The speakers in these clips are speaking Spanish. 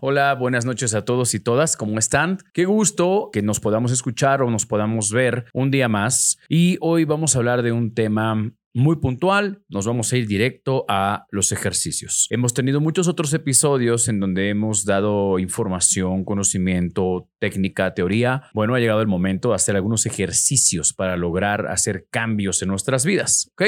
Hola, buenas noches a todos y todas, ¿cómo están? Qué gusto que nos podamos escuchar o nos podamos ver un día más. Y hoy vamos a hablar de un tema muy puntual, nos vamos a ir directo a los ejercicios. Hemos tenido muchos otros episodios en donde hemos dado información, conocimiento, técnica, teoría. Bueno, ha llegado el momento de hacer algunos ejercicios para lograr hacer cambios en nuestras vidas. ¿Ok?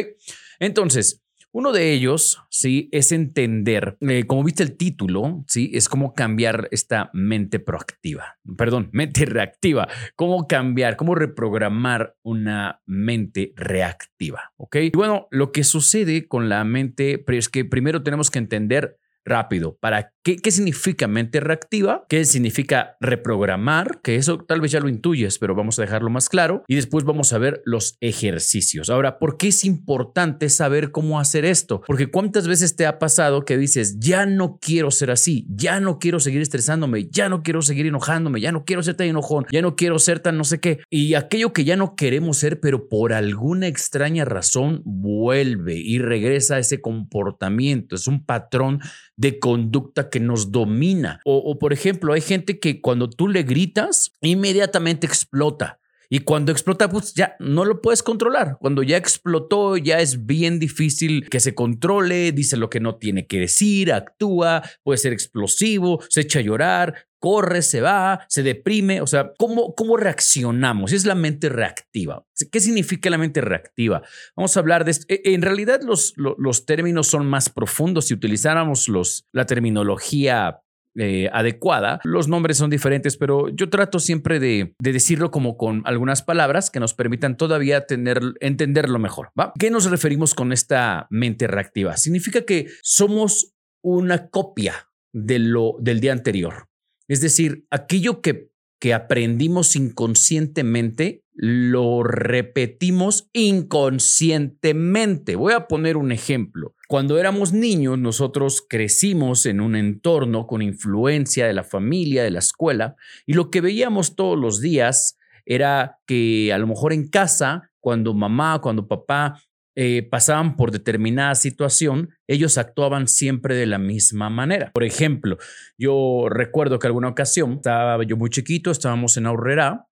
Entonces, uno de ellos, sí, es entender, eh, como viste el título, sí, es cómo cambiar esta mente proactiva, perdón, mente reactiva, cómo cambiar, cómo reprogramar una mente reactiva, ¿ok? Y bueno, lo que sucede con la mente es que primero tenemos que entender rápido. ¿Para qué, qué significa mente reactiva? ¿Qué significa reprogramar? Que eso tal vez ya lo intuyes, pero vamos a dejarlo más claro. Y después vamos a ver los ejercicios. Ahora, ¿por qué es importante saber cómo hacer esto? Porque cuántas veces te ha pasado que dices, ya no quiero ser así, ya no quiero seguir estresándome, ya no quiero seguir enojándome, ya no quiero ser tan enojón, ya no quiero ser tan no sé qué. Y aquello que ya no queremos ser, pero por alguna extraña razón vuelve y regresa a ese comportamiento. Es un patrón de conducta que nos domina. O, por ejemplo, hay gente que cuando tú le gritas, inmediatamente explota. Y cuando explota, pues ya no lo puedes controlar. Cuando ya explotó, ya es bien difícil que se controle, dice lo que no tiene que decir, actúa, puede ser explosivo, se echa a llorar, corre, se va, se deprime. O sea, ¿cómo, cómo reaccionamos? Es la mente reactiva. ¿Qué significa la mente reactiva? Vamos a hablar de esto. E, en realidad, los, los, términos son más profundos. Si utilizáramos los, la terminología eh, adecuada. Los nombres son diferentes, pero yo trato siempre de, de, decirlo como con algunas palabras que nos permitan todavía tener, entenderlo mejor. ¿Qué nos referimos con esta mente reactiva? Significa que somos una copia de lo, del día anterior. Es decir, aquello que, que aprendimos inconscientemente, lo repetimos inconscientemente. Voy a poner un ejemplo. Cuando éramos niños, nosotros crecimos en un entorno con influencia de la familia, de la escuela, y lo que veíamos todos los días era que a lo mejor en casa, cuando mamá, cuando papá eh, pasaban por determinada situación, ellos actuaban siempre de la misma manera. Por ejemplo, yo recuerdo que alguna ocasión estaba yo muy chiquito, estábamos en Aurrera,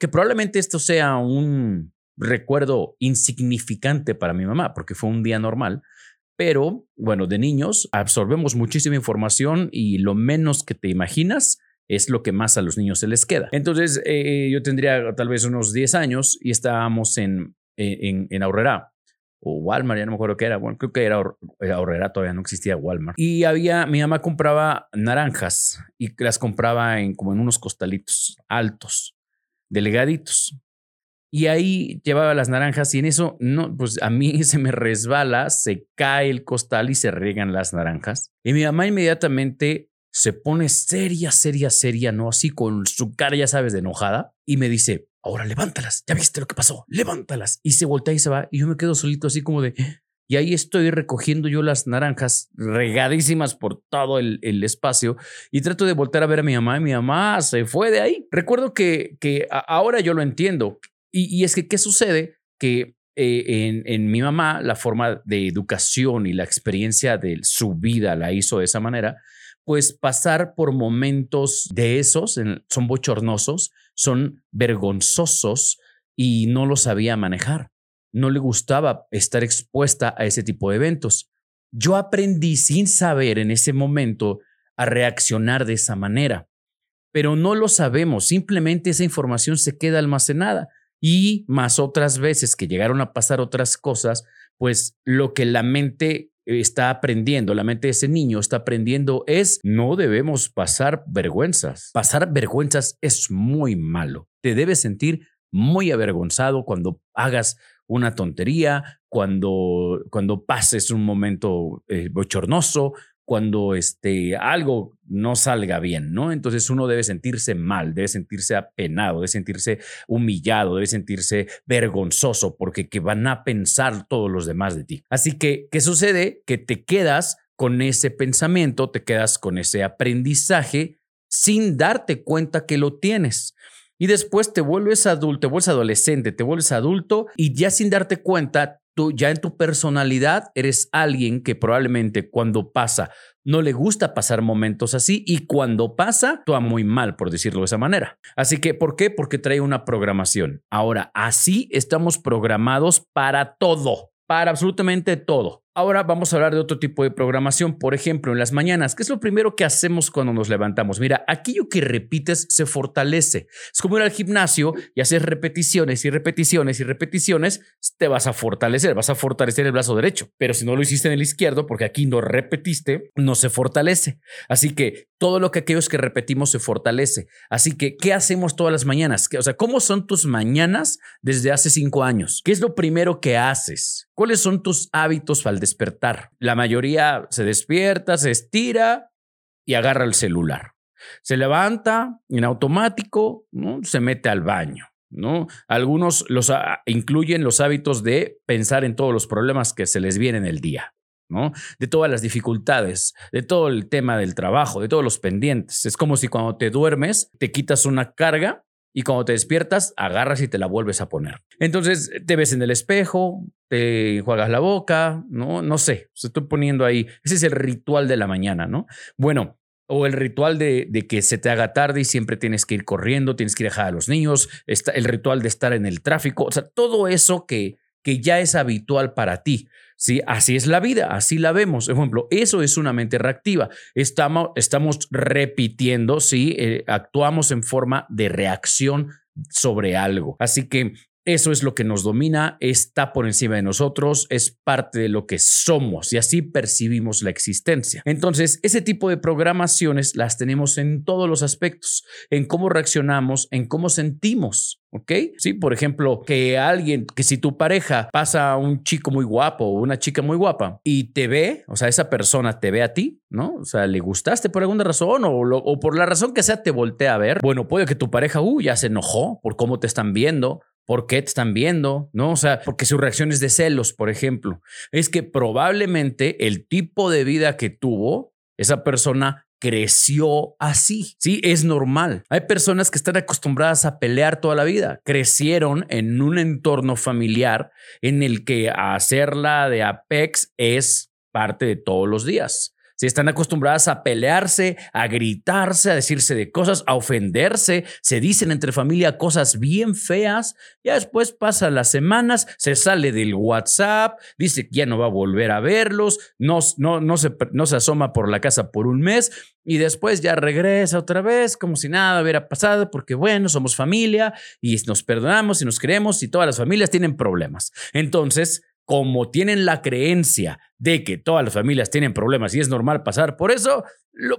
que probablemente esto sea un recuerdo insignificante para mi mamá, porque fue un día normal. Pero bueno, de niños absorbemos muchísima información y lo menos que te imaginas es lo que más a los niños se les queda. Entonces, eh, yo tendría tal vez unos 10 años y estábamos en, en, en Aurrera o Walmart, ya no me acuerdo qué era. Bueno, creo que era Ahorrera, todavía no existía Walmart. Y había, mi mamá compraba naranjas y las compraba en como en unos costalitos altos, delgaditos. Y ahí llevaba las naranjas y en eso, no, pues a mí se me resbala, se cae el costal y se riegan las naranjas. Y mi mamá inmediatamente se pone seria, seria, seria, ¿no? Así con su cara, ya sabes, de enojada. Y me dice, ahora levántalas, ya viste lo que pasó, levántalas. Y se voltea y se va y yo me quedo solito así como de... Y ahí estoy recogiendo yo las naranjas regadísimas por todo el, espacio y trato de voltear a ver a mi mamá y mi mamá se fue de ahí. Recuerdo que, que ahora yo lo entiendo. Y, es que, ¿qué sucede? Que eh, en, en, mi mamá la forma de educación y la experiencia de su vida la hizo de esa manera, pues pasar por momentos de esos son bochornosos, son vergonzosos y no lo sabía manejar. No le gustaba estar expuesta a ese tipo de eventos. Yo aprendí sin saber en ese momento a reaccionar de esa manera, pero no lo sabemos, simplemente esa información se queda almacenada y más otras veces que llegaron a pasar otras cosas, pues lo que la mente está aprendiendo, la mente de ese niño está aprendiendo es no debemos pasar vergüenzas. Pasar vergüenzas es muy malo. Te debes sentir muy avergonzado cuando hagas una tontería, cuando, cuando pases un momento eh, bochornoso, cuando este, algo no salga bien, ¿no? Entonces uno debe sentirse mal, debe sentirse apenado, debe sentirse humillado, debe sentirse vergonzoso, porque que van a pensar todos los demás de ti. Así que, ¿qué sucede? Que te quedas con ese pensamiento, te quedas con ese aprendizaje sin darte cuenta que lo tienes. Y después te vuelves adulto, te vuelves adolescente, te vuelves adulto y ya sin darte cuenta tú ya en tu personalidad eres alguien que probablemente cuando pasa no le gusta pasar momentos así y cuando pasa, actúa muy mal, por decirlo de esa manera. Así que, ¿por qué? Porque trae una programación. Ahora, así estamos programados para todo, para absolutamente todo. Ahora vamos a hablar de otro tipo de programación, por ejemplo, en las mañanas. ¿Qué es lo primero que hacemos cuando nos levantamos? Mira, aquello que repites se fortalece. Es como ir al gimnasio y hacer repeticiones y repeticiones y repeticiones, te vas a fortalecer, vas a fortalecer el brazo derecho. Pero si no lo hiciste en el izquierdo, porque aquí no repetiste, no se fortalece. Así que todo lo que aquellos que repetimos se fortalece. Así que, ¿qué hacemos todas las mañanas? O sea, ¿cómo son tus mañanas desde hace cinco años? ¿Qué es lo primero que haces? ¿Cuáles son tus hábitos al despertar. La mayoría se despierta, se estira y agarra el celular. Se levanta en automático, ¿no? se mete al baño. ¿no? Algunos los incluyen los hábitos de pensar en todos los problemas que se les vienen el día. ¿no? De todas las dificultades, de todo el tema del trabajo, de todos los pendientes. Es como si cuando te duermes te quitas una carga y cuando te despiertas, agarras y te la vuelves a poner. Entonces te ves en el espejo, te enjuagas la boca, ¿no? No sé, se estoy poniendo ahí. Ese es el ritual de la mañana, ¿no? Bueno, o el ritual de, que se te haga tarde y siempre tienes que ir corriendo, tienes que ir a dejar a los niños, está el ritual de estar en el tráfico, o sea, todo eso que, que ya es habitual para ti. ¿sí? Así es la vida, así la vemos. Por ejemplo, eso es una mente reactiva. Estamos, estamos repitiendo, ¿sí? Eh, actuamos en forma de reacción sobre algo. Así que eso es lo que nos domina, está por encima de nosotros, es parte de lo que somos y así percibimos la existencia. Entonces, ese tipo de programaciones las tenemos en todos los aspectos, en cómo reaccionamos, en cómo sentimos. ¿Ok? Sí, por ejemplo, que alguien, que si tu pareja pasa a un chico muy guapo o una chica muy guapa y te ve, o sea, esa persona te ve a ti, ¿no? O sea, le gustaste por alguna razón o, por la razón que sea te voltea a ver. Bueno, puede que tu pareja, uh, ya se enojó por cómo te están viendo ¿Por qué te están viendo? ¿No? O sea, porque su reacción es de celos, por ejemplo. Es que probablemente el tipo de vida que tuvo esa persona creció así. Sí, es normal. Hay personas que están acostumbradas a pelear toda la vida. Crecieron en un entorno familiar en el que hacerla de Apex es parte de todos los días. Si están acostumbradas a pelearse, a gritarse, a decirse de cosas, a ofenderse, se dicen entre familia cosas bien feas, ya después pasan las semanas, se sale del WhatsApp, dice que ya no va a volver a verlos, no, se, se asoma por la casa por un mes y después ya regresa otra vez como si nada hubiera pasado, porque bueno, somos familia y nos perdonamos y nos queremos y todas las familias tienen problemas. Entonces, como tienen la creencia de que todas las familias tienen problemas y es normal pasar por eso,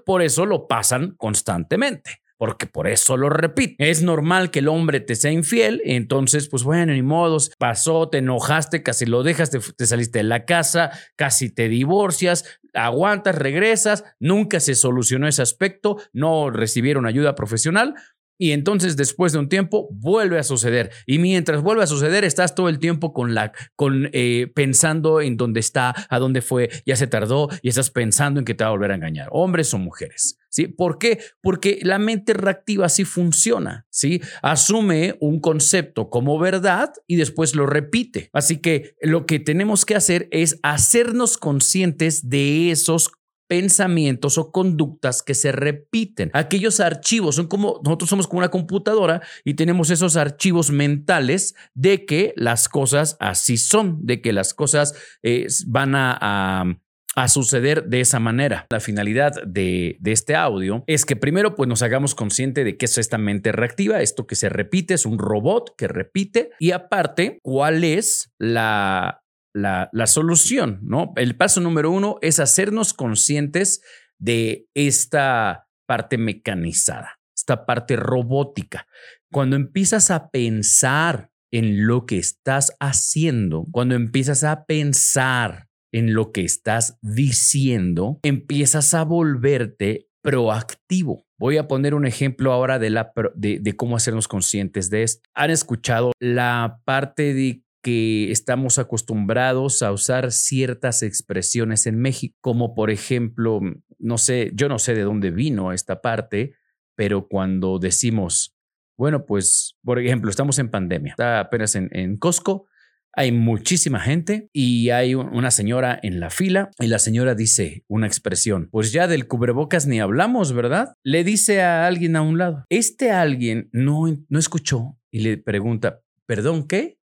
por eso lo pasan constantemente. Porque por eso lo repito. Es normal que el hombre te sea infiel. Entonces, pues bueno, ni modos. Pasó, te enojaste, casi lo dejas, te saliste de la casa, casi te divorcias, aguantas, regresas. Nunca se solucionó ese aspecto. No recibieron ayuda profesional y entonces después de un tiempo vuelve a suceder. Y mientras vuelve a suceder, estás todo el tiempo con la, con, eh, pensando en dónde está, a dónde fue, ya se tardó y estás pensando en que te va a volver a engañar, hombres o mujeres. ¿Sí? ¿Por qué? Porque la mente reactiva así funciona, ¿sí? Asume un concepto como verdad y después lo repite. Así que lo que tenemos que hacer es hacernos conscientes de esos pensamientos o conductas que se repiten. Aquellos archivos son como, nosotros somos como una computadora y tenemos esos archivos mentales de que las cosas así son, de que las cosas eh, van a, a suceder de esa manera. La finalidad de, de, este audio es que primero pues nos hagamos consciente de qué es esta mente reactiva, esto que se repite, es un robot que repite y aparte, cuál es la, la, solución, ¿no? El paso número uno es hacernos conscientes de esta parte mecanizada, esta parte robótica. Cuando empiezas a pensar en lo que estás haciendo, cuando empiezas a pensar en lo que estás diciendo, empiezas a volverte proactivo. Voy a poner un ejemplo ahora de, la, de, cómo hacernos conscientes de esto. Han escuchado la parte de que estamos acostumbrados a usar ciertas expresiones en México, como por ejemplo, no sé, yo no sé de dónde vino esta parte, pero cuando decimos, bueno, pues, por ejemplo, estamos en pandemia, está apenas en, en Costco hay muchísima gente y hay una señora en la fila y la señora dice una expresión, pues ya del cubrebocas ni hablamos, ¿verdad? Le dice a alguien a un lado. Este alguien no, no escuchó y le pregunta, ¿perdón qué?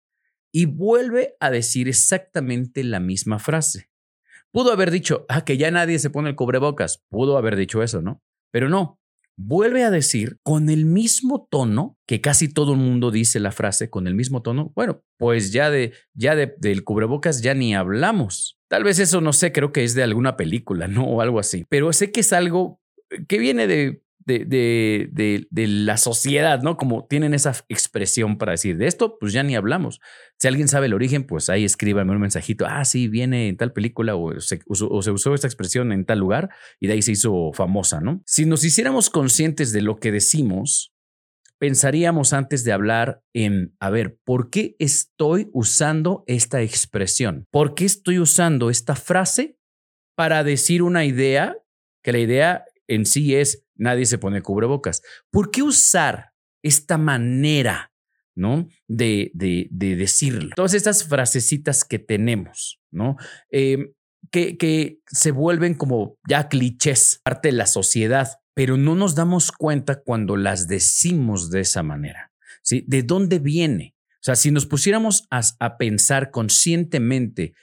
Y vuelve a decir exactamente la misma frase. Pudo haber dicho, ah, que ya nadie se pone el cubrebocas. Pudo haber dicho eso, ¿no? Pero no, vuelve a decir con el mismo tono que casi todo el mundo dice la frase con el mismo tono. Bueno, pues ya de ya de, del cubrebocas ya ni hablamos. Tal vez eso no sé, creo que es de alguna película, ¿no? O algo así. Pero sé que es algo que viene de de, de, de, la sociedad, ¿no? Como tienen esa expresión para decir, de esto, pues ya ni hablamos. Si alguien sabe el origen, pues ahí escríbame un mensajito, ah, sí, viene en tal película o se, o se usó esta expresión en tal lugar y de ahí se hizo famosa, ¿no? Si nos hiciéramos conscientes de lo que decimos, pensaríamos antes de hablar en, a ver, ¿por qué estoy usando esta expresión? ¿Por qué estoy usando esta frase para decir una idea que la idea en sí es nadie se pone cubrebocas. ¿Por qué usar esta manera, ¿no? De, de, decirlo. Todas estas frasecitas que tenemos, ¿no? Em, que, que se vuelven como ya clichés, parte de la sociedad, pero no nos damos cuenta cuando las decimos de esa manera. ¿sí? ¿De dónde viene? O sea, si nos pusiéramos a pensar conscientemente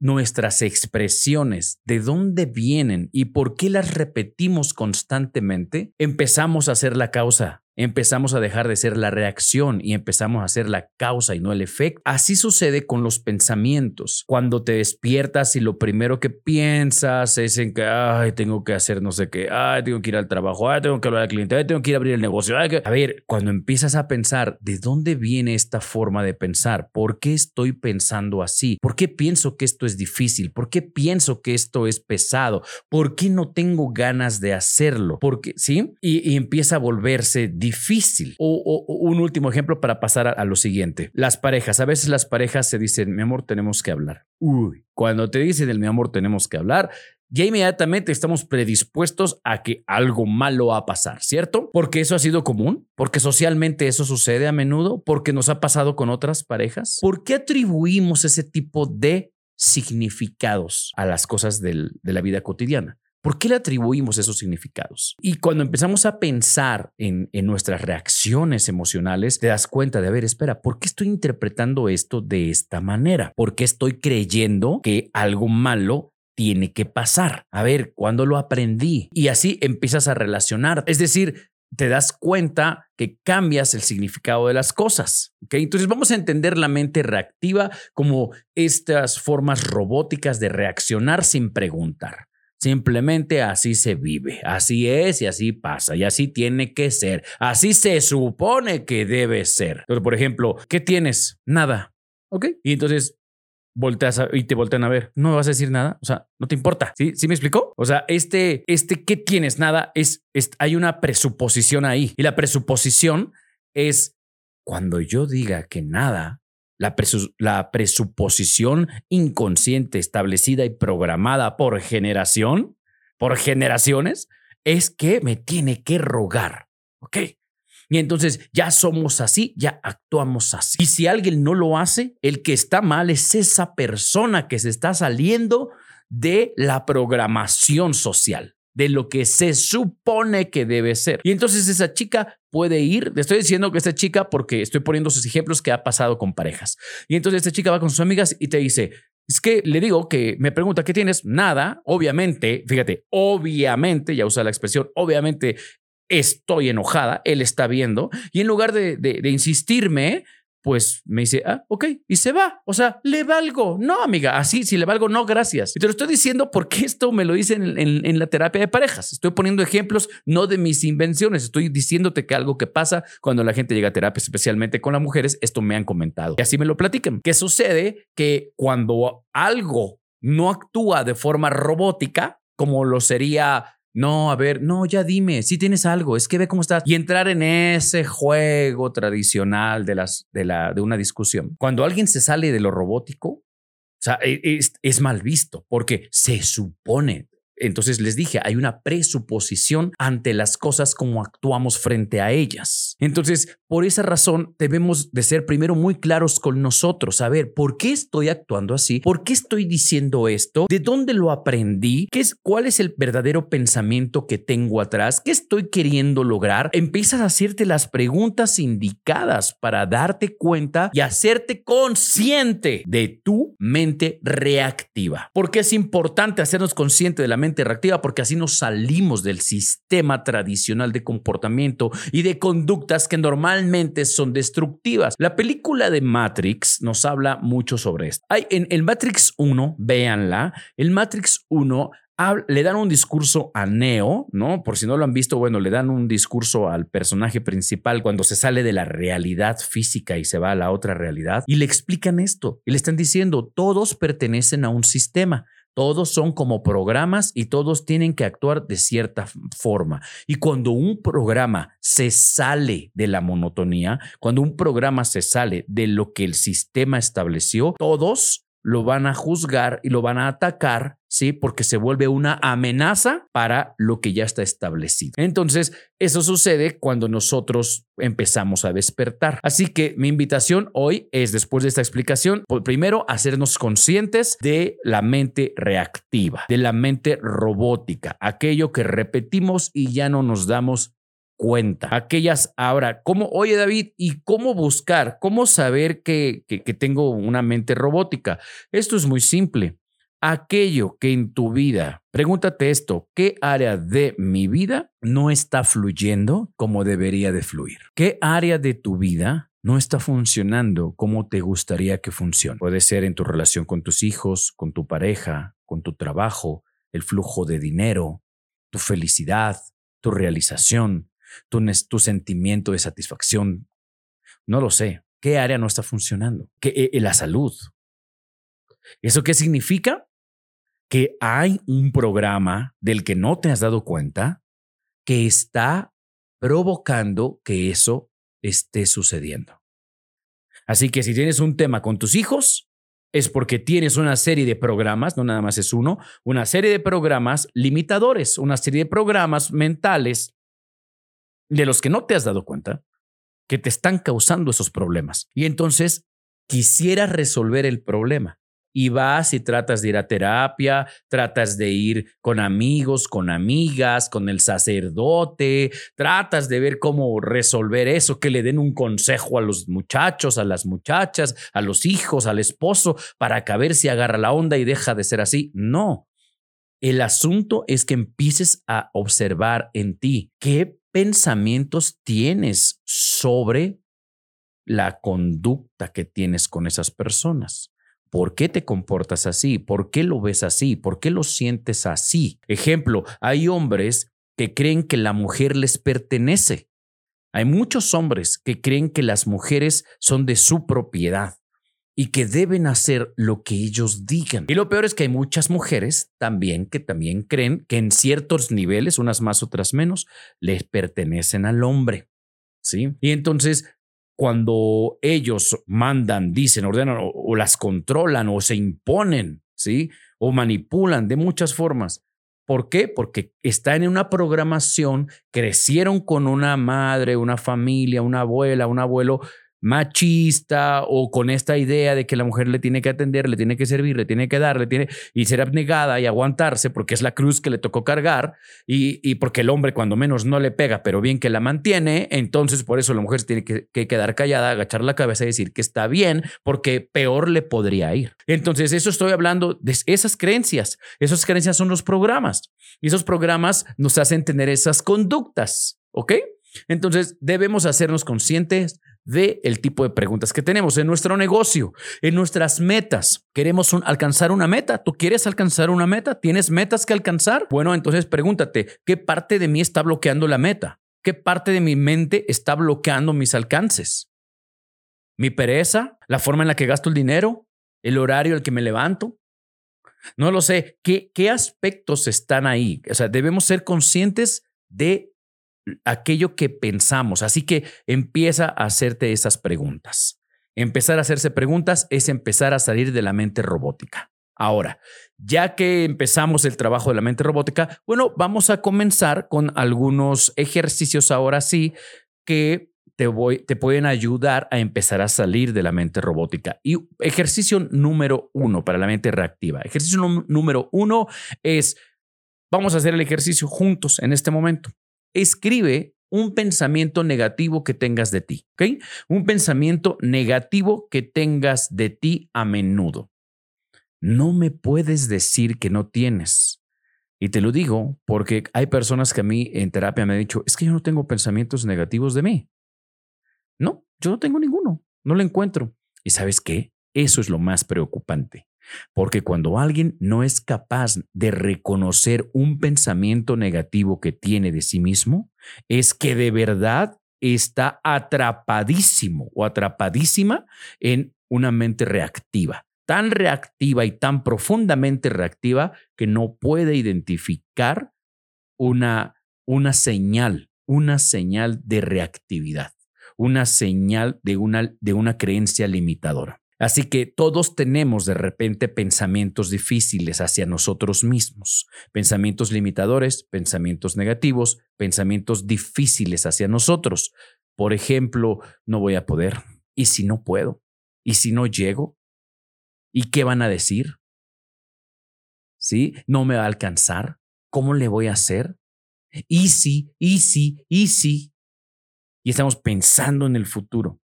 nuestras expresiones, de dónde vienen y por qué las repetimos constantemente, empezamos a ser la causa empezamos a dejar de ser la reacción y empezamos a ser la causa y no el efecto. Así sucede con los pensamientos. Cuando te despiertas y lo primero que piensas es en que, ay, tengo que hacer no sé qué, ay, tengo que ir al trabajo, ay, tengo que hablar al cliente, ay, tengo que ir a abrir el negocio. A ver, cuando empiezas a pensar, ¿de dónde viene esta forma de pensar? ¿Por qué estoy pensando así? ¿Por qué pienso que esto es difícil? ¿Por qué pienso que esto es pesado? ¿Por qué no tengo ganas de hacerlo? Porque, ¿sí? Y, y empieza a volverse difícil. O, un último ejemplo para pasar a, lo siguiente. Las parejas. A veces las parejas se dicen, mi amor, tenemos que hablar. Cuando te dicen el mi amor, tenemos que hablar, ya inmediatamente estamos predispuestos a que algo malo va a pasar, ¿cierto? Porque eso ha sido común, porque socialmente eso sucede a menudo, porque nos ha pasado con otras parejas. ¿Por qué atribuimos ese tipo de significados a las cosas de la vida cotidiana? ¿Por qué le atribuimos esos significados? Y cuando empezamos a pensar en, nuestras reacciones emocionales, te das cuenta de, a ver, espera, ¿por qué estoy interpretando esto de esta manera? ¿Por qué estoy creyendo que algo malo tiene que pasar? A ver, ¿cuándo lo aprendí? Y así empiezas a relacionar. Es decir, te das cuenta que cambias el significado de las cosas. Entonces vamos a entender la mente reactiva como estas formas robóticas de reaccionar sin preguntar. Simplemente así se vive, así es y así pasa y así tiene que ser, así se supone que debe ser. Por ejemplo, ¿qué tienes? Nada. ¿Ok? Y entonces volteas y te voltean a ver. No vas a decir nada. O sea, no te importa. ¿Sí? ¿Sí me explicó? O sea, este, este ¿qué tienes? Nada es, es, hay una presuposición ahí. Y la presuposición es cuando yo diga que nada, la, presuposición inconsciente establecida y programada por generación, por generaciones, es que me tiene que rogar. ¿Ok? Y entonces ya somos así, ya actuamos así. Y si alguien no lo hace, el que está mal es esa persona que se está saliendo de la programación social de lo que se supone que debe ser. Y entonces esa chica puede ir, le estoy diciendo que esta chica porque estoy poniendo sus ejemplos que ha pasado con parejas. Y entonces esta chica va con sus amigas y te dice, es que le digo que me pregunta, ¿qué tienes? Nada, obviamente, fíjate, obviamente, ya usa la expresión, obviamente estoy enojada, él está viendo, y en lugar de, insistirme, pues me dice, ah, ok, y se va. O sea, le valgo. No, amiga, así, si le valgo, no, gracias. Y te lo estoy diciendo porque esto me lo dicen en, la terapia de parejas. Estoy poniendo ejemplos no de mis invenciones, estoy diciéndote que algo que pasa cuando la gente llega a terapia, especialmente con las mujeres, esto me han comentado. Y así me lo platican. ¿Qué sucede? Que cuando algo no actúa de forma robótica, como lo sería no, a ver, no, ya dime, si tienes algo, es que ve cómo estás. Y entrar en ese juego tradicional de, las, de, la, de una discusión. Cuando alguien se sale de lo robótico, o sea, e, es, es mal visto porque se supone, Entonces les dije, hay una presuposición ante las cosas como actuamos frente a ellas. Entonces, por esa razón, debemos de ser primero muy claros con nosotros, a ver, ¿por qué estoy actuando así? ¿Por qué estoy diciendo esto? ¿De dónde lo aprendí? ¿Qué es, ¿Cuál es el verdadero pensamiento que tengo atrás? ¿Qué estoy queriendo lograr? Empiezas a hacerte las preguntas indicadas para darte cuenta y hacerte consciente de tu mente reactiva. ¿Por qué es importante hacernos consciente de la mente reactiva? Porque así nos salimos del sistema tradicional de comportamiento y de conductas que normalmente son destructivas. La película de Matrix nos habla mucho sobre esto. Hay en el Matrix 1, véanla, el Matrix 1 le dan un discurso a Neo, ¿no? Por si no lo han visto, bueno, le dan un discurso al personaje principal cuando se sale de la realidad física y se va a la otra realidad y le explican esto y le están diciendo, todos pertenecen a un sistema. Todos son como programas y todos tienen que actuar de cierta forma. Y cuando un programa se sale de la monotonía, cuando un programa se sale de lo que el sistema estableció, todos lo van a juzgar y lo van a atacar, ¿sí? Porque se vuelve una amenaza para lo que ya está establecido. Entonces, eso sucede cuando nosotros empezamos a despertar. Así que mi invitación hoy es, después de esta explicación, primero hacernos conscientes de la mente reactiva, de la mente robótica, aquello que repetimos y ya no nos damos cuenta. Aquellas ahora, ¿cómo, oye David, ¿y cómo buscar? ¿Cómo saber que, que, que tengo una mente robótica? Esto es muy simple. Aquello que en tu vida, pregúntate esto, ¿qué área de mi vida no está fluyendo como debería de fluir? ¿Qué área de tu vida no está funcionando como te gustaría que funcione? Puede ser en tu relación con tus hijos, con tu pareja, con tu trabajo, el flujo de dinero, tu felicidad, tu realización, tu, sentimiento de satisfacción. No lo sé. ¿Qué área no está funcionando? ¿Qué, eh, eh, la salud. ¿Eso qué significa? Que hay un programa del que no te has dado cuenta que está provocando que eso esté sucediendo. Así que si tienes un tema con tus hijos, es porque tienes una serie de programas, no nada más es uno, una serie de programas limitadores, una serie de programas mentales de los que no te has dado cuenta que te están causando esos problemas. Y entonces quisieras resolver el problema. Y vas y tratas de ir a terapia, tratas de ir con amigos, con amigas, con el sacerdote, tratas de ver cómo resolver eso, que le den un consejo a los muchachos, a las muchachas, a los hijos, al esposo, para que a ver si agarra la onda y deja de ser así. No, el asunto es que empieces a observar en ti qué pensamientos tienes sobre la conducta que tienes con esas personas. ¿Por qué te comportas así? ¿Por qué lo ves así? ¿Por qué lo sientes así? Ejemplo, hay hombres que creen que la mujer les pertenece. Hay muchos hombres que creen que las mujeres son de su propiedad y que deben hacer lo que ellos digan. Y lo peor es que hay muchas mujeres también que también creen que en ciertos niveles, unas más, otras menos, les pertenecen al hombre. ¿Sí? Y entonces, cuando ellos mandan, dicen, ordenan o, las controlan o se imponen, ¿sí? O manipulan de muchas formas. ¿Por qué? Porque están en una programación, crecieron con una madre, una familia, una abuela, un abuelo machista o con esta idea de que la mujer le tiene que atender, le tiene que servir, le tiene que dar, le tiene y ser abnegada y aguantarse porque es la cruz que le tocó cargar y, y porque el hombre cuando menos no le pega, pero bien que la mantiene, entonces por eso la mujer tiene que, que quedar callada, agachar la cabeza y decir que está bien porque peor le podría ir. Entonces eso estoy hablando de esas creencias. Esas creencias son los programas y esos programas nos hacen tener esas conductas, ¿ok? Entonces debemos hacernos conscientes de el tipo de preguntas que tenemos en nuestro negocio, en nuestras metas. Queremos alcanzar una meta. ¿Tú quieres alcanzar una meta? ¿Tienes metas que alcanzar? Bueno, entonces pregúntate, ¿qué parte de mí está bloqueando la meta? ¿Qué parte de mi mente está bloqueando mis alcances? ¿Mi pereza? ¿La forma en la que gasto el dinero? ¿El horario al que me levanto? No lo sé. ¿Qué, qué aspectos están ahí? O sea, debemos ser conscientes de aquello que pensamos. Así que empieza a hacerte esas preguntas. Empezar a hacerse preguntas es empezar a salir de la mente robótica. Ahora, ya que empezamos el trabajo de la mente robótica, bueno, vamos a comenzar con algunos ejercicios ahora sí que te, voy, te pueden ayudar a empezar a salir de la mente robótica. Y ejercicio número uno para la mente reactiva. Ejercicio número uno es, vamos a hacer el ejercicio juntos en este momento. Escribe un pensamiento negativo que tengas de ti, ¿ok? Un pensamiento negativo que tengas de ti a menudo. No me puedes decir que no tienes. Y te lo digo porque hay personas que a mí en terapia me han dicho, es que yo no tengo pensamientos negativos de mí. No, yo no tengo ninguno, no lo encuentro. ¿Y sabes qué? Eso es lo más preocupante, porque cuando alguien no es capaz de reconocer un pensamiento negativo que tiene de sí mismo, es que de verdad está atrapadísimo o atrapadísima en una mente reactiva, tan reactiva y tan profundamente reactiva que no puede identificar una, una señal, una señal de reactividad una señal de una, de una creencia limitadora. Así que todos tenemos de repente pensamientos difíciles hacia nosotros mismos, pensamientos limitadores, pensamientos negativos, pensamientos difíciles hacia nosotros. Por ejemplo, no voy a poder. ¿Y si no puedo? ¿Y si no llego? ¿Y qué van a decir? ¿Sí? ¿No me va a alcanzar? ¿Cómo le voy a hacer? ¿Y si? ¿Y si? ¿Y si? y estamos pensando en el futuro.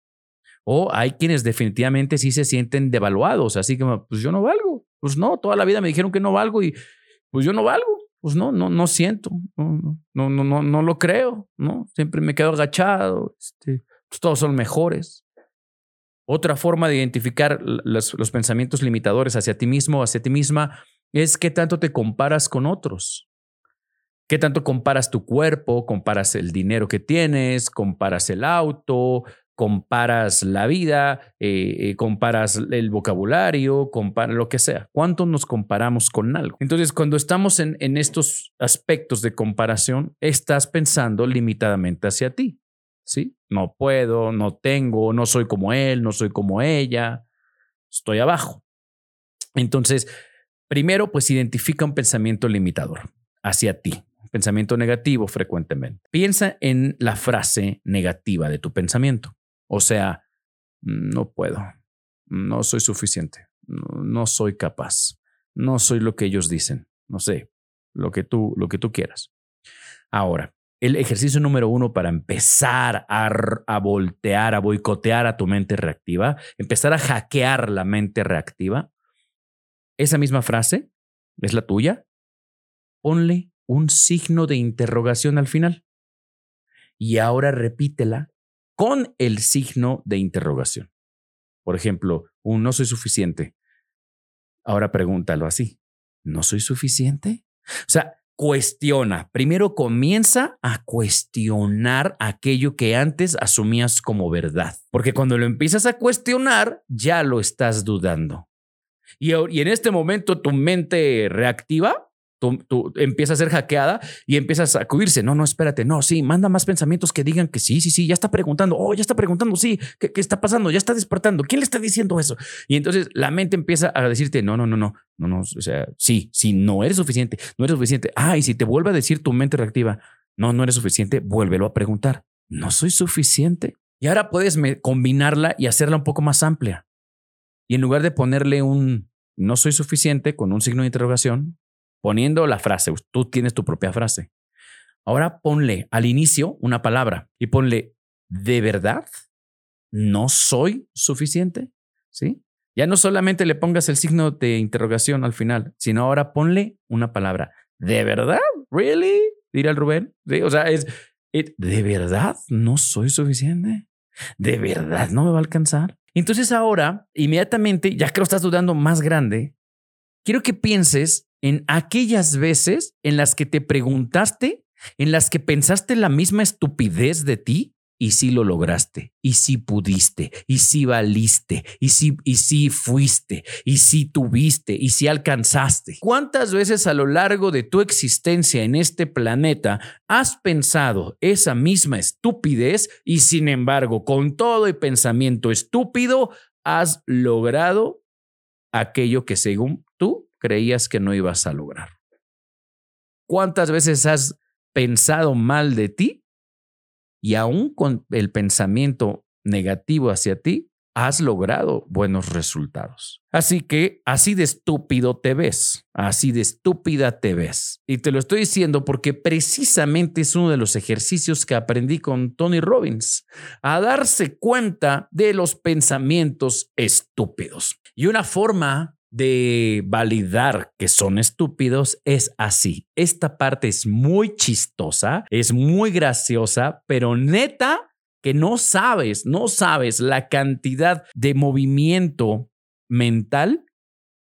O hay quienes definitivamente sí se sienten devaluados, así como, pues yo no valgo. Pues no, toda la vida me dijeron que no valgo y pues yo no valgo. Pues no, no, no siento, no, no, no, no, no lo creo, ¿no? Siempre me quedo agachado, este, pues todos son mejores. Otra forma de identificar los, los pensamientos limitadores hacia ti mismo, hacia ti misma, es qué tanto te comparas con otros. ¿Qué tanto comparas tu cuerpo? ¿Comparas el dinero que tienes? ¿Comparas el auto? Comparas la vida, eh, eh, comparas el vocabulario, comparas lo que sea. ¿Cuánto nos comparamos con algo? Entonces, cuando estamos en, en estos aspectos de comparación, estás pensando limitadamente hacia ti. ¿Sí? No puedo, no tengo, no soy como él, no soy como ella, estoy abajo. Entonces, primero, pues identifica un pensamiento limitador hacia ti pensamiento negativo frecuentemente. Piensa en la frase negativa de tu pensamiento. O sea, no puedo, no soy suficiente, no, soy capaz, no soy lo que ellos dicen, no sé, lo que tú, lo que tú quieras. Ahora, el ejercicio número uno para empezar a, a voltear, a boicotear a tu mente reactiva, empezar a hackear la mente reactiva, esa misma frase es la tuya. Ponle un signo de interrogación al final. Y ahora repítela con el signo de interrogación. Por ejemplo, un no soy suficiente. Ahora pregúntalo así. ¿No soy suficiente? O sea, cuestiona. Primero comienza a cuestionar aquello que antes asumías como verdad. Porque cuando lo empiezas a cuestionar, ya lo estás dudando. Y, en este momento tu mente reactiva Tú, empiezas a ser hackeada y empiezas a acudirse. No, no, espérate. No, sí, manda más pensamientos que digan que sí, sí, sí, ya está preguntando. Oh, ya está preguntando. Sí, ¿qué, qué está pasando? Ya está despertando. ¿Quién le está diciendo eso? Y entonces la mente empieza a decirte, no, no, no, no, no, no. O sea, sí, sí, no eres suficiente, no eres suficiente. Ah, y si te vuelve a decir tu mente reactiva, no, no eres suficiente, vuélvelo a preguntar. No soy suficiente. Y ahora puedes combinarla y hacerla un poco más amplia. Y en lugar de ponerle un no soy suficiente con un signo de interrogación, poniendo la frase, tú tienes tu propia frase. Ahora ponle al inicio una palabra y ponle, ¿de verdad no soy suficiente? ¿Sí? Ya no solamente le pongas el signo de interrogación al final, sino ahora ponle una palabra. ¿De verdad? ¿Really? Dirá el Rubén. O sea, es, ¿de verdad no soy suficiente? ¿De verdad no me va a alcanzar? Entonces ahora, inmediatamente, ya que lo estás dudando más grande, quiero que pienses en aquellas veces en las que te preguntaste, en las que pensaste la misma estupidez de ti y sí lo lograste, y sí pudiste, y sí valiste, y sí, y sí fuiste, y sí tuviste, y sí alcanzaste. ¿Cuántas veces a lo largo de tu existencia en este planeta has pensado esa misma estupidez y sin embargo, con todo y pensamiento estúpido, has logrado aquello que según tú creías que no ibas a lograr? ¿Cuántas veces has pensado mal de ti y aún con el pensamiento negativo hacia ti, has logrado buenos resultados. Así que así de estúpido te ves, así de estúpida te ves. Y te lo estoy diciendo porque precisamente es uno de los ejercicios que aprendí con Tony Robbins, a darse cuenta de los pensamientos estúpidos. Y una forma de validar que son estúpidos es así. Esta parte es muy chistosa, es muy graciosa, pero neta que no sabes, no sabes la cantidad de movimiento mental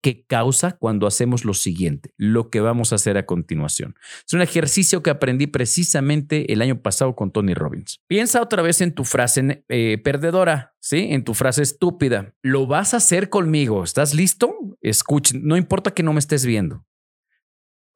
que causa cuando hacemos lo siguiente, lo que vamos a hacer a continuación. Es un ejercicio que aprendí precisamente el año pasado con Tony Robbins. Piensa otra vez en tu frase eh, perdedora, ¿sí? En tu frase estúpida. Lo vas a hacer conmigo. ¿Estás listo? Escuchen, no importa que no me estés viendo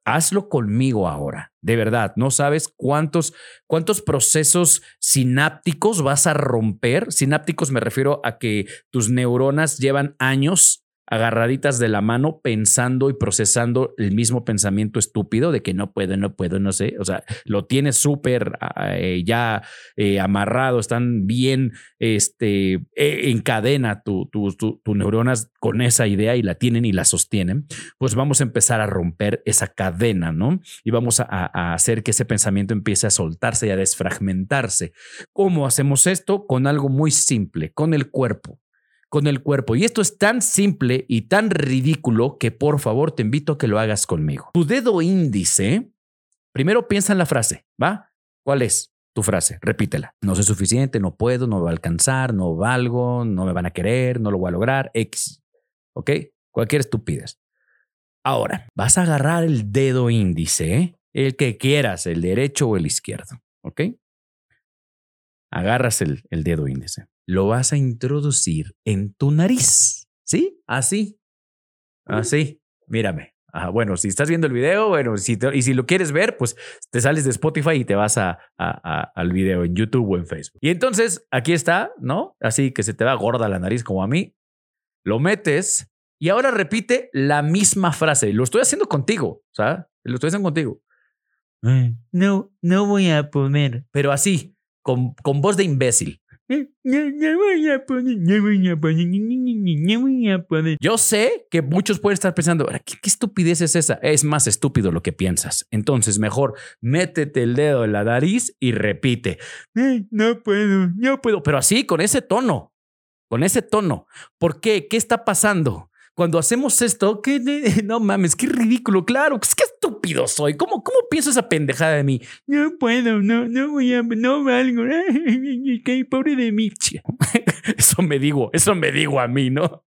hazlo conmigo ahora. De verdad, no sabes cuántos, cuántos procesos sinápticos vas a romper. Sinápticos me refiero a que tus neuronas llevan años agarraditas de la mano pensando y procesando el mismo pensamiento estúpido de que no puedo, no puedo, no sé. O sea, lo tienes súper ah, eh, ya eh, amarrado, están bien este, e, en cadena tus tu, neuronas con esa idea y la tienen y la sostienen. Pues vamos a empezar a romper esa cadena, ¿no? Y vamos a, a hacer que ese pensamiento empiece a soltarse y a desfragmentarse. ¿Cómo hacemos esto? Con algo muy simple, con el cuerpo con el cuerpo. Y esto es tan simple y tan ridículo que por favor te invito a que lo hagas conmigo. Tu dedo índice, primero piensa en la frase, ¿va? ¿Cuál es tu frase? Repítela. No soy suficiente, no puedo, no va a alcanzar, no valgo, no me van a querer, no lo voy a lograr, X. ¿Ok? Cualquier estupidez. Ahora, vas a agarrar el dedo índice, el que quieras, el derecho o el izquierdo. ¿Ok? Agarras el, el dedo índice lo vas a introducir en tu nariz. ¿Sí? Así. Así. Mírame. Ah, bueno, si estás viendo el video, bueno, si y si lo quieres ver, pues te sales de Spotify y te vas a, al video en YouTube o en Facebook. Y entonces aquí está, ¿no? Así que se te va gorda la nariz como a mí. Lo metes y ahora repite la misma frase. Lo estoy haciendo contigo, ¿sabes? Lo estoy haciendo contigo. No, no voy a poner. Pero así, con, con voz de imbécil. Yo sé que muchos pueden estar pensando, ¿qué, ¿qué, estupidez es esa? Es más estúpido lo que piensas. Entonces, mejor métete el dedo en la nariz y repite. No puedo, no puedo. Pero así, con ese tono, con ese tono. ¿Por qué? ¿Qué está pasando? Cuando hacemos esto, que no mames, qué ridículo, claro, qué estúpido soy. ¿Cómo, cómo pienso esa pendejada de mí? No puedo, no, no voy a, no valgo. Qué pobre de mí. Eso me digo, eso me digo a mí, ¿no?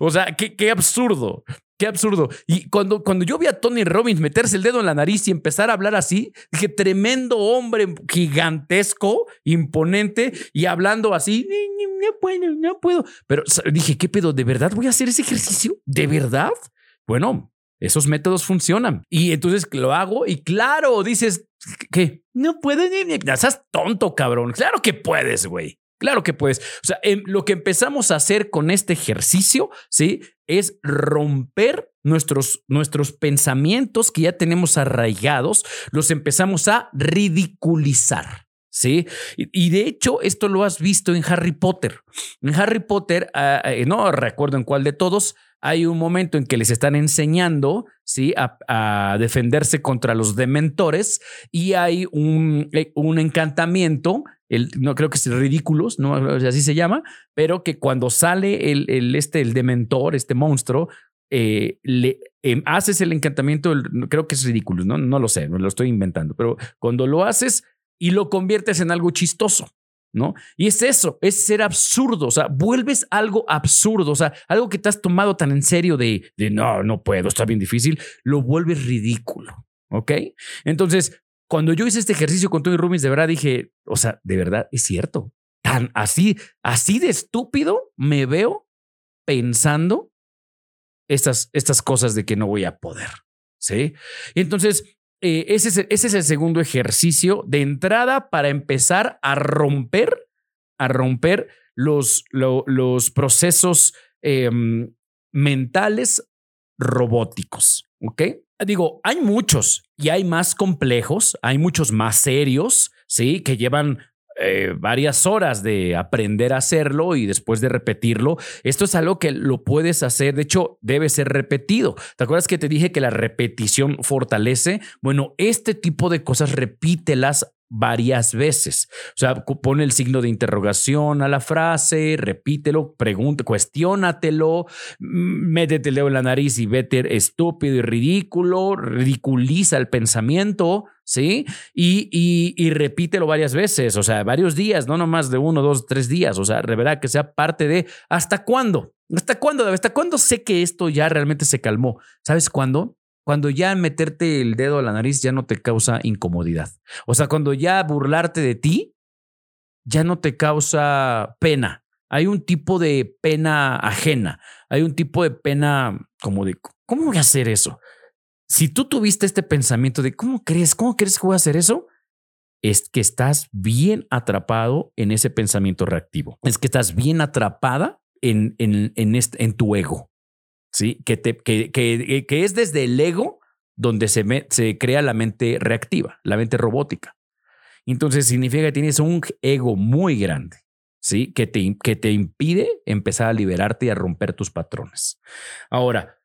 O sea, qué, qué absurdo. Qué absurdo. Y cuando, cuando yo vi a Tony Robbins meterse el dedo en la nariz y empezar a hablar así, dije, tremendo hombre, gigantesco, imponente, y hablando así, no puedo, no puedo. Pero dije, ¿qué pedo? ¿De verdad voy a hacer ese ejercicio? ¿De verdad? Bueno, esos métodos funcionan. Y entonces lo hago y claro, dices, ¿qué? No puedo ni... Estás tonto, cabrón. Claro que puedes, güey. Claro que puedes. O sea, em, lo que empezamos a hacer con este ejercicio, ¿sí? Es romper nuestros, nuestros pensamientos que ya tenemos arraigados, los empezamos a ridiculizar. ¿Sí? Y, de hecho, esto lo has visto en Harry Potter. En Harry Potter, ah, eh, no recuerdo en cuál de todos, hay un momento en que les están enseñando, ¿sí? A, defenderse contra los dementores y hay un, eh, un encantamiento el, no creo que es ridículos, no así se llama, pero que cuando sale el, este, el dementor, este monstruo, eh, le em, haces el encantamiento, creo que es ridículo, ¿no? no lo sé, no lo estoy inventando, pero cuando lo haces y lo conviertes en algo chistoso, ¿no? Y es eso, es ser absurdo, o sea, vuelves algo absurdo, o sea, algo que te has tomado tan en serio de, de no, no puedo, está bien difícil, lo vuelves ridículo, ¿ok? Entonces, cuando yo hice este ejercicio con Tony Robbins, de verdad dije, o sea, de verdad es cierto. Tan así, así de estúpido me veo pensando estas, estas cosas de que no voy a poder. Sí. Y entonces, eh, ese, es, ese, es, el segundo ejercicio de entrada para empezar a romper, a romper los, los procesos em, mentales robóticos. ¿Ok? Digo, hay muchos y hay más complejos, hay muchos más serios, ¿sí? Que llevan eh, varias horas de aprender a hacerlo y después de repetirlo. Esto es algo que lo puedes hacer, de hecho, debe ser repetido. ¿Te acuerdas que te dije que la repetición fortalece? Bueno, este tipo de cosas repítelas varias veces. O sea, pone el signo de interrogación a la frase, repítelo, pregunta, cuestiónatelo, métetelo en la nariz y vete estúpido y ridículo, ridiculiza el pensamiento, ¿sí? Y, y, repítelo varias veces, o sea, varios días, no nomás de uno, dos, tres días, o sea, verdad que sea parte de ¿hasta cuándo? ¿Hasta cuándo? ¿Hasta cuándo sé que esto ya realmente se calmó? ¿Sabes cuándo? Cuando ya meterte el dedo a la nariz ya no te causa incomodidad. O sea, cuando ya burlarte de ti ya no te causa pena. Hay un tipo de pena ajena. Hay un tipo de pena como de, ¿cómo voy a hacer eso? Si tú tuviste este pensamiento de, ¿cómo crees? ¿Cómo crees que voy a hacer eso? Es que estás bien atrapado en ese pensamiento reactivo. Es que estás bien atrapada en, en, en, este, en tu ego. ¿Sí? Que, te, que, que, que es desde el ego donde se, se crea la mente reactiva, la mente robótica. Entonces significa que tienes un ego muy grande, ¿sí? Que te, que te impide empezar a liberarte y a romper tus patrones. Ahora,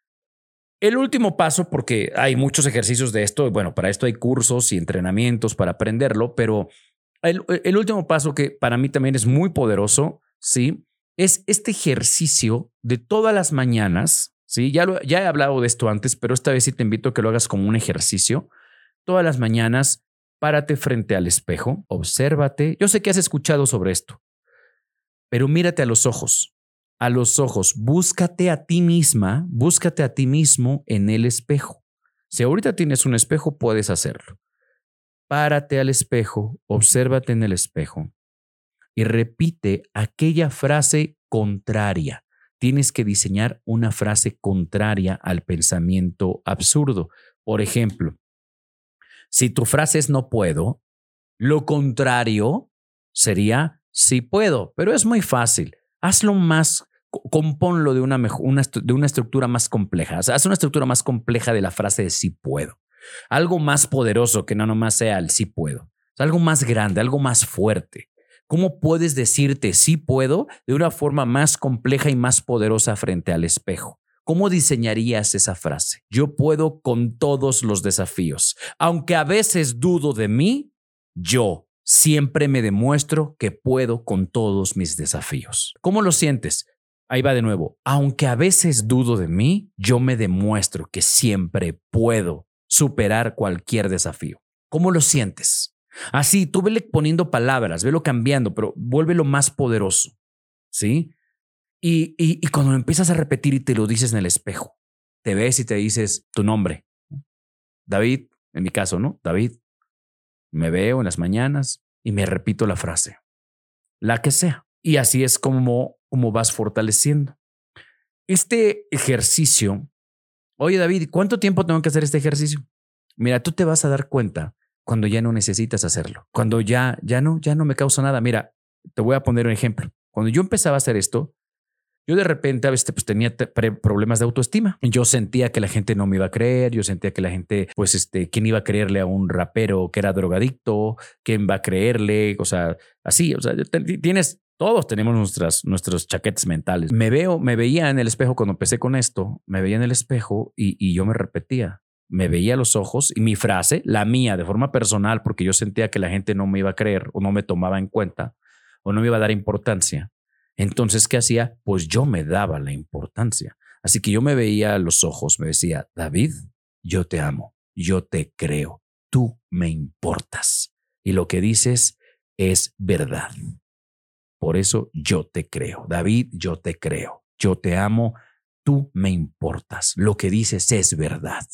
el último paso, porque hay muchos ejercicios de esto, bueno, para esto hay cursos y entrenamientos para aprenderlo, pero el, el último paso que para mí también es muy poderoso, ¿sí? Es este ejercicio de todas las mañanas, Ya, ya he hablado de esto antes, pero esta vez sí te invito a que lo hagas como un ejercicio. Todas las mañanas, párate frente al espejo, obsérvate. Yo sé que has escuchado sobre esto, pero mírate a los ojos, a los ojos, búscate a ti misma, búscate a ti mismo en el espejo. Si ahorita tienes un espejo, puedes hacerlo. Párate al espejo, obsérvate en el espejo y repite aquella frase contraria tienes que diseñar una frase contraria al pensamiento absurdo. Por ejemplo, si tu frase es no puedo, lo contrario sería sí puedo, pero es muy fácil. Hazlo más, compónlo de una, de una estructura más compleja. haz una estructura más compleja de la frase de sí puedo. Algo más poderoso que no nomás sea el sí puedo. algo más grande, algo más fuerte. ¿Cómo puedes decirte sí puedo de una forma más compleja y más poderosa frente al espejo? ¿Cómo diseñarías esa frase? Yo puedo con todos los desafíos. Aunque a veces dudo de mí, yo siempre me demuestro que puedo con todos mis desafíos. ¿Cómo lo sientes? Ahí va de nuevo. Aunque a veces dudo de mí, yo me demuestro que siempre puedo superar cualquier desafío. ¿Cómo lo sientes? Así, tú vele poniendo palabras, velo cambiando, pero vuélvelo más poderoso. ¿Sí? Y, y, cuando lo empiezas a repetir y te lo dices en el espejo, te ves y te dices tu nombre. David, en mi caso, ¿no? David. Me veo en las mañanas y me repito la frase, la que sea. Y así es como, como vas fortaleciendo. Este ejercicio, oye David, ¿cuánto tiempo tengo que hacer este ejercicio? Mira, tú te vas a dar cuenta cuando ya no necesitas hacerlo, cuando ya, ya no, ya no me causa nada. Mira, te voy a poner un ejemplo. Cuando yo empezaba a hacer esto, yo de repente a veces pues, tenía problemas de autoestima. Yo sentía que la gente no me iba a creer, yo sentía que la gente, pues, este, ¿quién iba a creerle a un rapero que era drogadicto? ¿Quién va a creerle? O sea, así, o sea, tienes, todos tenemos nuestras, nuestros chaquetes mentales. Me veo, me veía en el espejo cuando empecé con esto, me veía en el espejo y, y yo me repetía, me veía a los ojos y mi frase, la mía de forma personal, porque yo sentía que la gente no me iba a creer o no me tomaba en cuenta o no me iba a dar importancia. Entonces, ¿qué hacía? Pues yo me daba la importancia. Así que yo me veía a los ojos, me decía, David, yo te amo, yo te creo, tú me importas. Y lo que dices es verdad. Por eso yo te creo. David, yo te creo. Yo te amo, tú me importas. Lo que dices es verdad.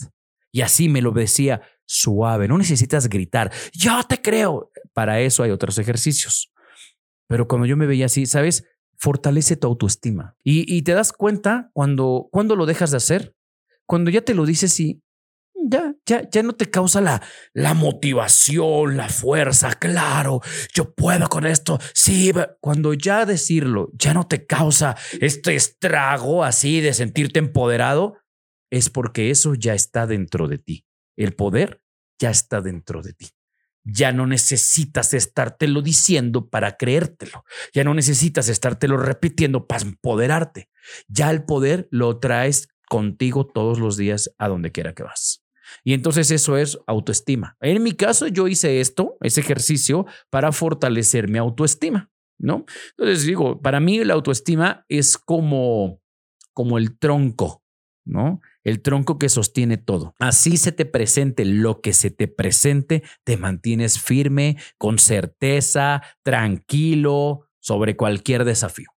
Y así me lo decía suave, no necesitas gritar, yo te creo. Para eso hay otros ejercicios. Pero cuando yo me veía así, ¿sabes? Fortalece tu autoestima. Y, te das cuenta cuando, cuando lo dejas de hacer, cuando ya te lo dices y ya, ya, ya no te causa la, la motivación, la fuerza, claro, yo puedo con esto. Sí, cuando ya decirlo ya no te causa este estrago así de sentirte empoderado, es porque eso ya está dentro de ti. El poder ya está dentro de ti. Ya no necesitas estártelo diciendo para creértelo. Ya no necesitas estártelo repitiendo para empoderarte. Ya el poder lo traes contigo todos los días a donde quiera que vas. Y entonces eso es autoestima. En mi caso, yo hice esto, ese ejercicio, para fortalecer mi autoestima, ¿no? Entonces digo, para mí la autoestima es como, como el tronco, ¿no? El tronco que sostiene todo. Así se te presente lo que se te presente, te mantienes firme, con certeza, tranquilo sobre cualquier desafío.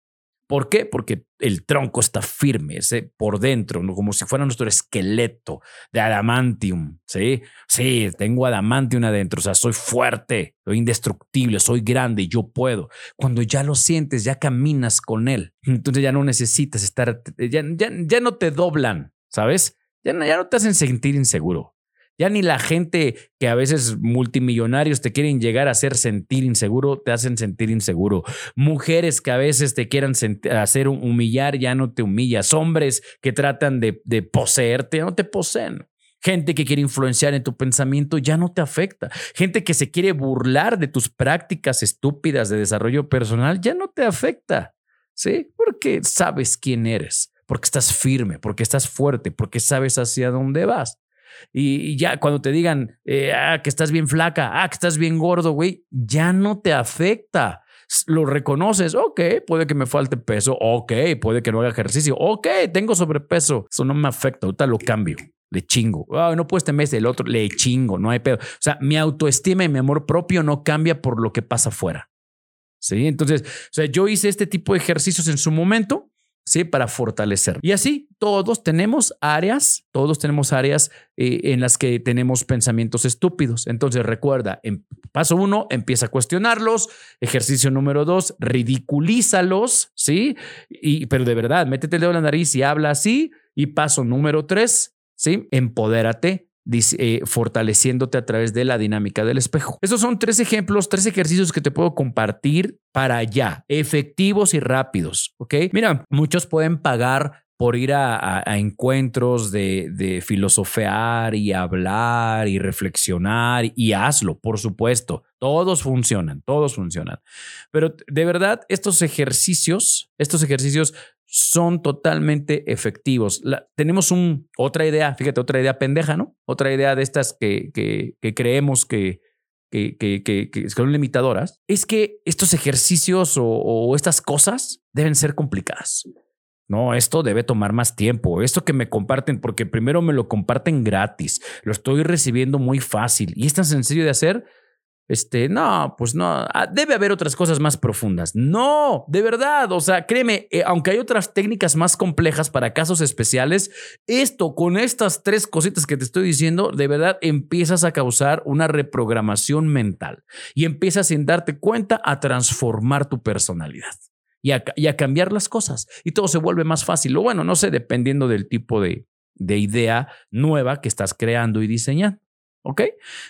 ¿Por qué? Porque el tronco está firme, ese por dentro, como si fuera nuestro esqueleto de adamantium. Sí, sí, tengo adamantium adentro, o sea, soy fuerte, soy indestructible, soy grande, yo puedo. Cuando ya lo sientes, ya caminas con él, entonces ya no necesitas estar, ya, ya, no te doblan, ¿sabes? Ya, ya no te hacen sentir inseguro. Ya ni la gente que a veces multimillonarios te quieren llegar a hacer sentir inseguro, te hacen sentir inseguro. Mujeres que a veces te quieran hacer humillar, ya no te humillas. Hombres que tratan de, de poseerte, ya no te poseen. Gente que quiere influenciar en tu pensamiento ya no te afecta. Gente que se quiere burlar de tus prácticas estúpidas de desarrollo personal ya no te afecta. ¿Sí? Porque sabes quién eres, porque estás firme, porque estás fuerte, porque sabes hacia dónde vas. Y, ya cuando te digan eh, ah, que estás bien flaca, ah, que estás bien gordo, güey, ya no te afecta. Lo reconoces, ok, puede que me falte peso, ok, puede que no haga ejercicio, ok, tengo sobrepeso, eso no me afecta, ahorita lo cambio le chingo. no puedes temer el otro, le chingo, no hay pedo. O sea, mi autoestima y mi amor propio no cambia por lo que pasa afuera. Sí, entonces, o sea, yo hice este tipo de ejercicios en su momento ¿sí? Para fortalecer. Y así todos tenemos áreas, todos tenemos áreas eh, en las que tenemos pensamientos estúpidos. Entonces recuerda, en paso uno, empieza a cuestionarlos. Ejercicio número dos, ridiculízalos, ¿sí? Y, pero de verdad, métete el dedo en la nariz y habla así. Y paso número tres, ¿sí? Empodérate eh, fortaleciéndote a través de la dinámica del espejo. Estos son tres ejemplos, tres ejercicios que te puedo compartir para allá, efectivos y rápidos. ¿Ok? Mira, muchos pueden pagar por ir a, encuentros de, de, filosofear y hablar y reflexionar y hazlo, por supuesto. Todos funcionan, todos funcionan. Pero de verdad, estos ejercicios, estos ejercicios son totalmente efectivos. tenemos un, otra idea, fíjate, otra idea pendeja, ¿no? Otra idea de estas que, que, creemos que, que, que, son limitadoras, es que estos ejercicios o, estas cosas deben ser complicadas. No, esto debe tomar más tiempo. Esto que me comparten, porque primero me lo comparten gratis, lo estoy recibiendo muy fácil y es tan sencillo de hacer este, no, pues no, ah, debe haber otras cosas más profundas. No, de verdad, o sea, créeme, eh, aunque hay otras técnicas más complejas para casos especiales, esto con estas tres cositas que te estoy diciendo, de verdad empiezas a causar una reprogramación mental y empiezas sin darte cuenta a transformar tu personalidad. Y a, cambiar las cosas. Y todo se vuelve más fácil. O bueno, no sé, dependiendo del tipo de, de idea nueva que estás creando y diseñando. ¿Ok?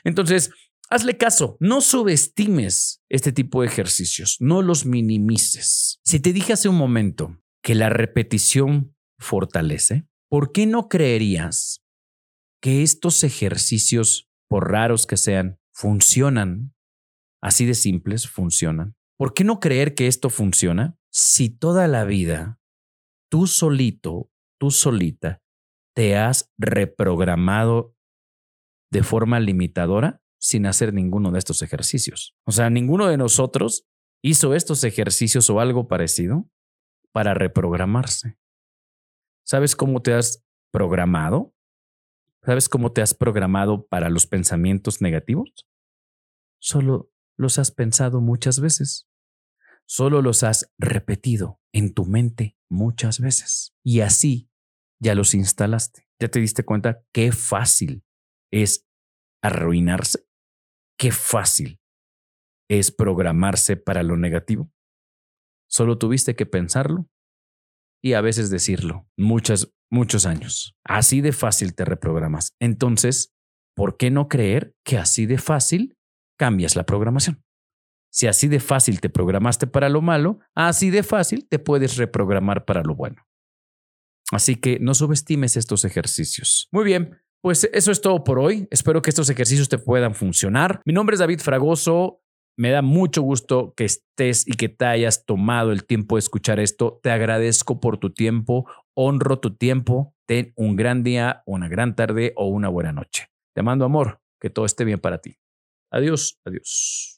Entonces, Hazle caso, no subestimes este tipo de ejercicios, no los minimices. Si te dije hace un momento que la repetición fortalece, ¿por qué no creerías que estos ejercicios, por raros que sean, funcionan? Así de simples, funcionan. ¿Por qué no creer que esto funciona si toda la vida tú solito, tú solita, te has reprogramado de forma limitadora sin hacer ninguno de estos ejercicios. O sea, ninguno de nosotros hizo estos ejercicios o algo parecido para reprogramarse. ¿Sabes cómo te has programado? ¿Sabes cómo te has programado para los pensamientos negativos? Solo los has pensado muchas veces. Solo los has repetido en tu mente muchas veces. Y así ya los instalaste. ¿Ya te diste cuenta qué fácil es arruinarse? Qué fácil es programarse para lo negativo. Solo tuviste que pensarlo y a veces decirlo. Muchas, muchos años. Así de fácil te reprogramas. Entonces, ¿por qué no creer que así de fácil cambias la programación? Si así de fácil te programaste para lo malo, así de fácil te puedes reprogramar para lo bueno. Así que no subestimes estos ejercicios. Muy bien, pues eso es todo por hoy. Espero que estos ejercicios te puedan funcionar. Mi nombre es David Fragoso. Me da mucho gusto que estés y que te hayas tomado el tiempo de escuchar esto. Te agradezco por tu tiempo, honro tu tiempo. Ten un gran día, una gran tarde o una buena noche. Te mando amor, que todo esté bien para ti. Adiós, adiós.